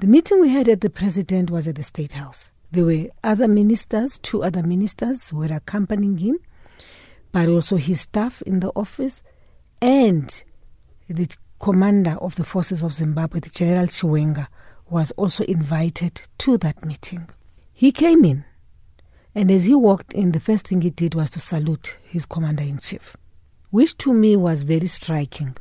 The meeting we had at the president was at the State House. There were other ministers, two other ministers were accompanying him, but also his staff in the office and the commander of the forces of Zimbabwe, the General Chiwenga, was also invited to that meeting. He came in, and as he walked in, the first thing he did was to salute his commander in chief, which to me was very striking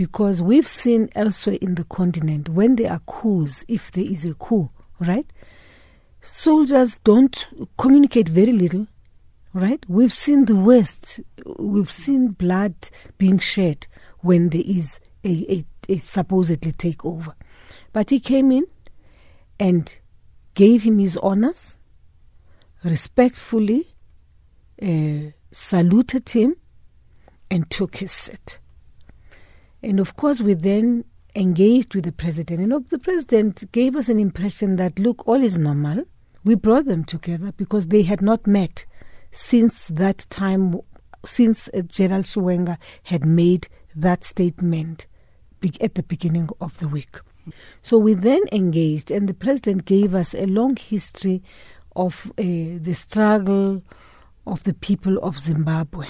because we've seen elsewhere in the continent when there are coups, if there is a coup, right? Soldiers don't communicate very little, right? We've seen the West, we've seen blood being shed when there is a, a, a supposedly takeover. But he came in and gave him his honors, respectfully uh, saluted him, and took his seat. And of course, we then engaged with the president. And the president gave us an impression that, look, all is normal. We brought them together because they had not met since that time, since uh, General Chiwenga had made that statement at the beginning of the week. So we then engaged, and the president gave us a long history of uh, the struggle of the people of Zimbabwe,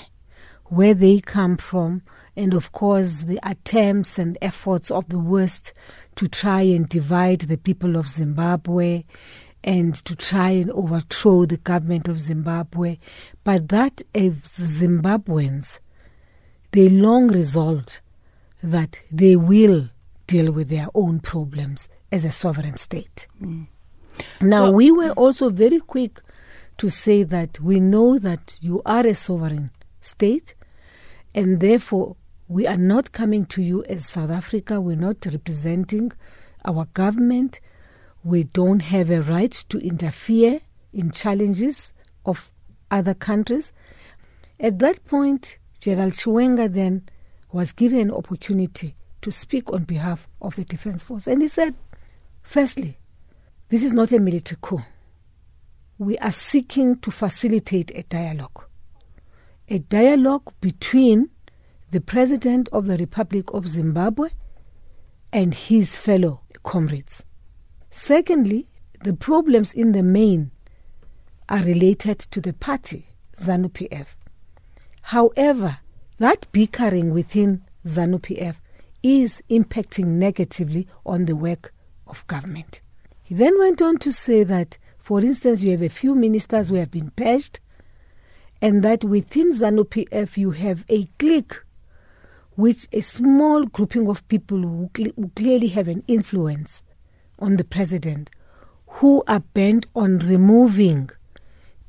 where they come from, and of course the attempts and efforts of the West to try and divide the people of Zimbabwe and to try and overthrow the government of Zimbabwe. But that as Zimbabweans, they long resolved that they will deal with their own problems as a sovereign state. Mm. Now, so, we were also very quick to say that we know that you are a sovereign state, and therefore we are not coming to you as South Africa, we're not representing our government, we don't have a right to interfere in challenges of other countries. At that point, General Chiwenga then was given an opportunity to speak on behalf of the Defense Force. And he said, firstly, this is not a military coup. We are seeking to facilitate a dialogue. A dialogue between the President of the Republic of Zimbabwe and his fellow comrades. Secondly, the problems in the main are related to the party, ZANU PF. However, that bickering within ZANU PF is impacting negatively on the work of government. He then went on to say that, for instance, you have a few ministers who have been purged, and that within ZANU PF you have a clique, which a small grouping of people who, cl- who clearly have an influence on the president, who are bent on removing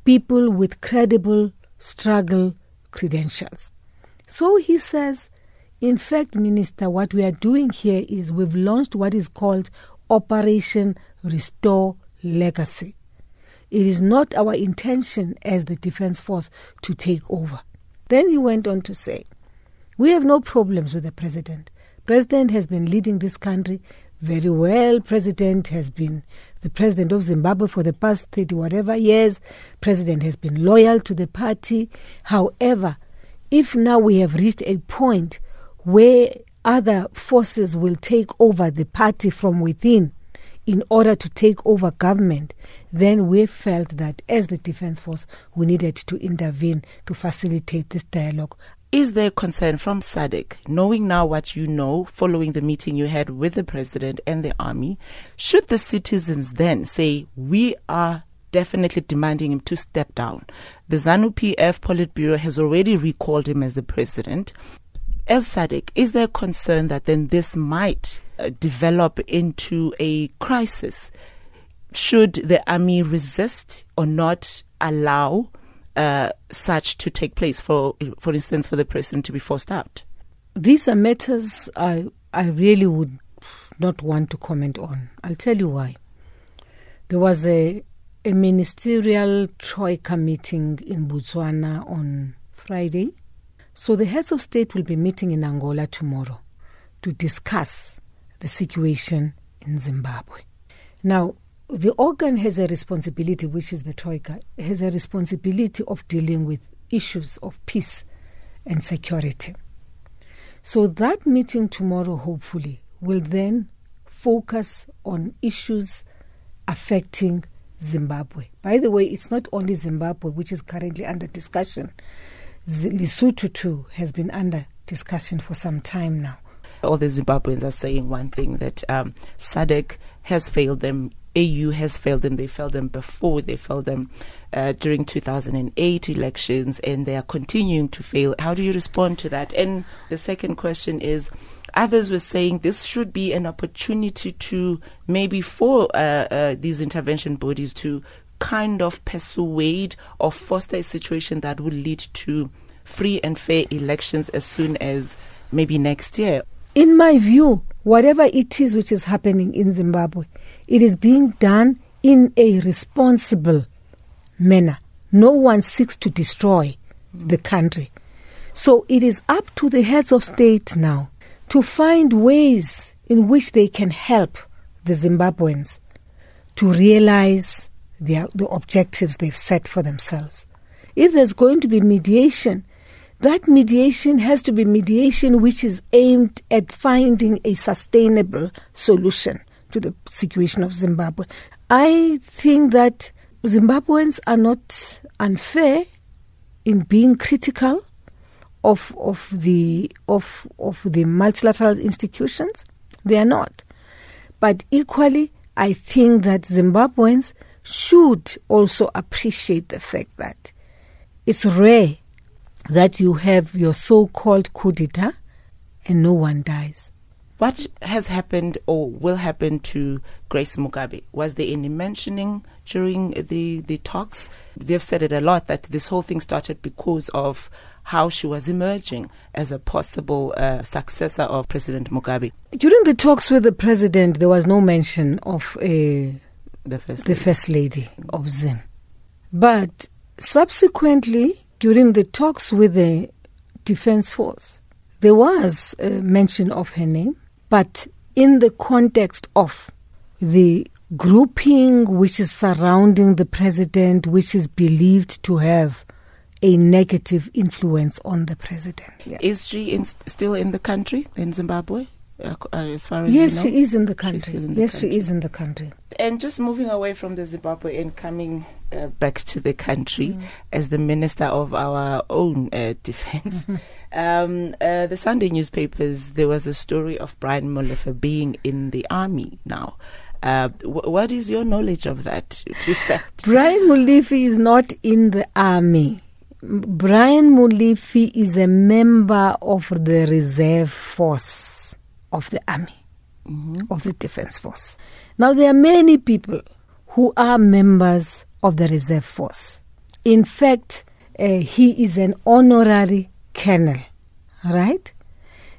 people with credible struggle credentials. So he says, in fact, Minister, what we are doing here is we've launched what is called Operation Restore Legacy. It is not our intention as the Defense Force to take over. Then he went on to say, We have no problems with the President. President has been leading this country very well. President has been the president of Zimbabwe for the past 30 whatever years. President has been loyal to the party. However, if now we have reached a point where other forces will take over the party from within in order to take over government, then we felt that as the Defense Force, we needed to intervene to facilitate this dialogue. Is there concern from SADC, knowing now what you know following the meeting you had with the President and the Army? Should the citizens then say, we are definitely demanding him to step down. The ZANU PF Politburo has already recalled him as the president. As SADC, is there concern that then this might uh, develop into a crisis? Should the army resist or not allow uh, such to take place, for, for instance, for the president to be forced out? These are matters I, I really would not want to comment on. I'll tell you why. There was a a ministerial troika meeting in Botswana on Friday. So the heads of state will be meeting in Angola tomorrow to discuss the situation in Zimbabwe. Now, the organ has a responsibility, which is the troika, has a responsibility of dealing with issues of peace and security. So that meeting tomorrow, hopefully, will then focus on issues affecting Zimbabwe. By the way, it's not only Zimbabwe which is currently under discussion. Lesotho too has been under discussion for some time now. All the Zimbabweans are saying one thing that um, SADC has failed them. AU has failed them. They failed them before. They failed them uh, during 2008 elections, and they are continuing to fail. How do you respond to that? And the second question is Others were saying this should be an opportunity to maybe for uh, uh, these intervention bodies to kind of persuade or foster a situation that will lead to free and fair elections as soon as maybe next year. In my view, whatever it is which is happening in Zimbabwe, it is being done in a responsible manner. No one seeks to destroy the country. So it is up to the heads of state now to find ways in which they can help the Zimbabweans to realize the objectives they've set for themselves. If there's going to be mediation, that mediation has to be mediation which is aimed at finding a sustainable solution to the situation of Zimbabwe. I think that Zimbabweans are not unfair in being critical of of the of of the multilateral institutions. They are not. But equally, I think that Zimbabweans should also appreciate the fact that it's rare that you have your so-called coup d'etat and no one dies. What has happened or will happen to Grace Mugabe? Was there any mentioning during the, the talks? They've said it a lot that this whole thing started because of how she was emerging as a possible uh, successor of President Mugabe. During the talks with the president, there was no mention of uh, the first the lady. first lady of Zim. But subsequently, during the talks with the defense force, there was a mention of her name, but in the context of the grouping which is surrounding the president, which is believed to have a negative influence on the president. Yeah. Is she in, still in the country in Zimbabwe? Uh, uh, as far as Yes, you know? she is in the country. in the yes, country. she is in the country. And just moving away from the Zimbabwe and coming uh, back to the country as the minister of our own uh, defense. um, uh, the Sunday newspapers, there was a story of Brian Molefe being in the army now. Uh, wh- what is your knowledge of that? Brian Molefe is not in the army. Brian Molefe is a member of the reserve force of the army, of the defense force. Now, there are many people who are members of the reserve force. In fact, uh, he is an honorary colonel, right?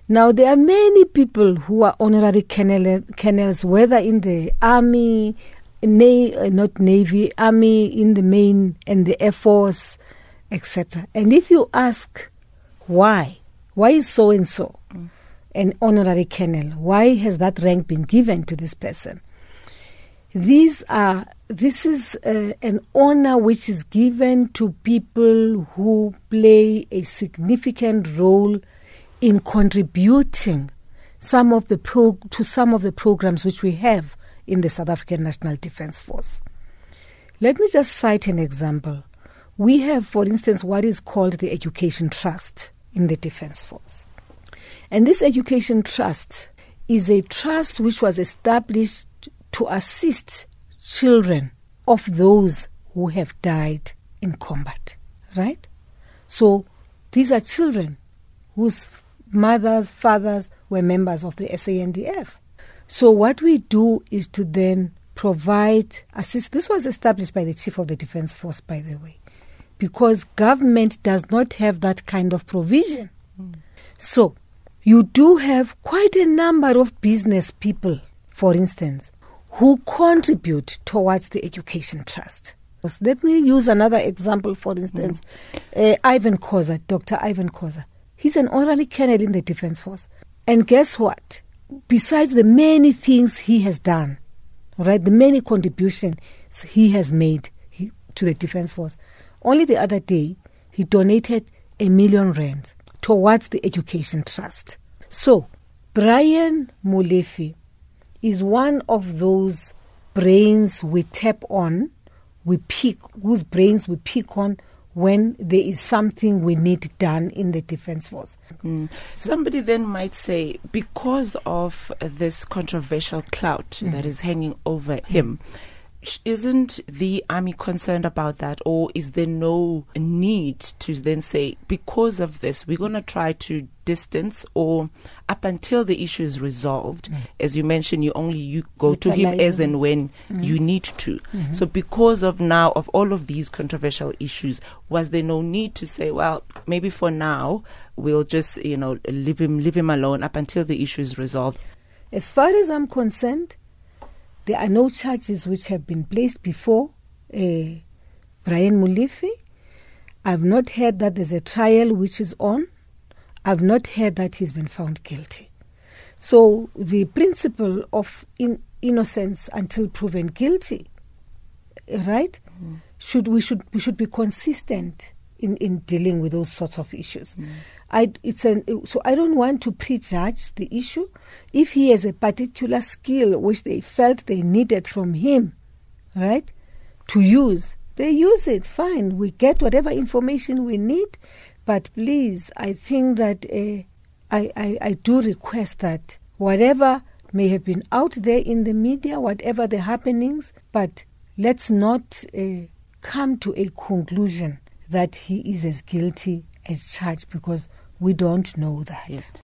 Now, there are many people who are honorary colonel, colonels, whether in the army, na- not navy, army, in the main, and the air force, etc. And if you ask why, why is so and so mm. an honorary colonel? Why has that rank been given to this person? These are this is uh, an honor which is given to people who play a significant role in contributing some of the to some of the programs which we have in the South African National Defence Force. Let me just cite an example. We have, for instance, what is called the Education Trust in the Defence Force. And this Education Trust is a trust which was established to assist children of those who have died in combat, right? So these are children whose mothers, fathers were members of the SANDF. So what we do is to then provide assist. This was established by the Chief of the Defence Force, by the way, because government does not have that kind of provision. Mm. So you do have quite a number of business people, for instance, who contribute towards the education trust. Let me use another example, for instance, uh, Irvin Khoza, Dr. Irvin Khoza. He's an honorary colonel in the Defense Force. And guess what? Besides the many things he has done, right, the many contributions he has made he, to the Defense Force, only the other day he donated a million rands towards the education trust. So, Brian Molefe is one of those brains we tap on, we pick, whose brains we pick on when there is something we need done in the defense force. Mm. Somebody then might say, because of this controversial clout mm. that is hanging over him, isn't the army concerned about that, or is there no need to then say, because of this, we're going to try to distance, or up until the issue is resolved? Mm. As you mentioned, you only you go to him as and when mm. you need to. Mm-hmm. So, because of now of all of these controversial issues, was there no need to say, well, maybe for now we'll just you know leave him leave him alone up until the issue is resolved? As far as I'm concerned there are no charges which have been placed before uh, Brian Molefe. I've not heard that there's a trial which is on. I've not heard that he's been found guilty. So the principle of in innocence until proven guilty, right? Mm. Should we should we should be consistent in, in dealing with those sorts of issues. Mm. I, it's an, so I don't want to prejudge the issue. If he has a particular skill which they felt they needed from him, right, to use, they use it. Fine, we get whatever information we need. But please, I think that uh, I, I, I do request that whatever may have been out there in the media, whatever the happenings, but let's not uh, come to a conclusion that he is as guilty as charged because we don't know that.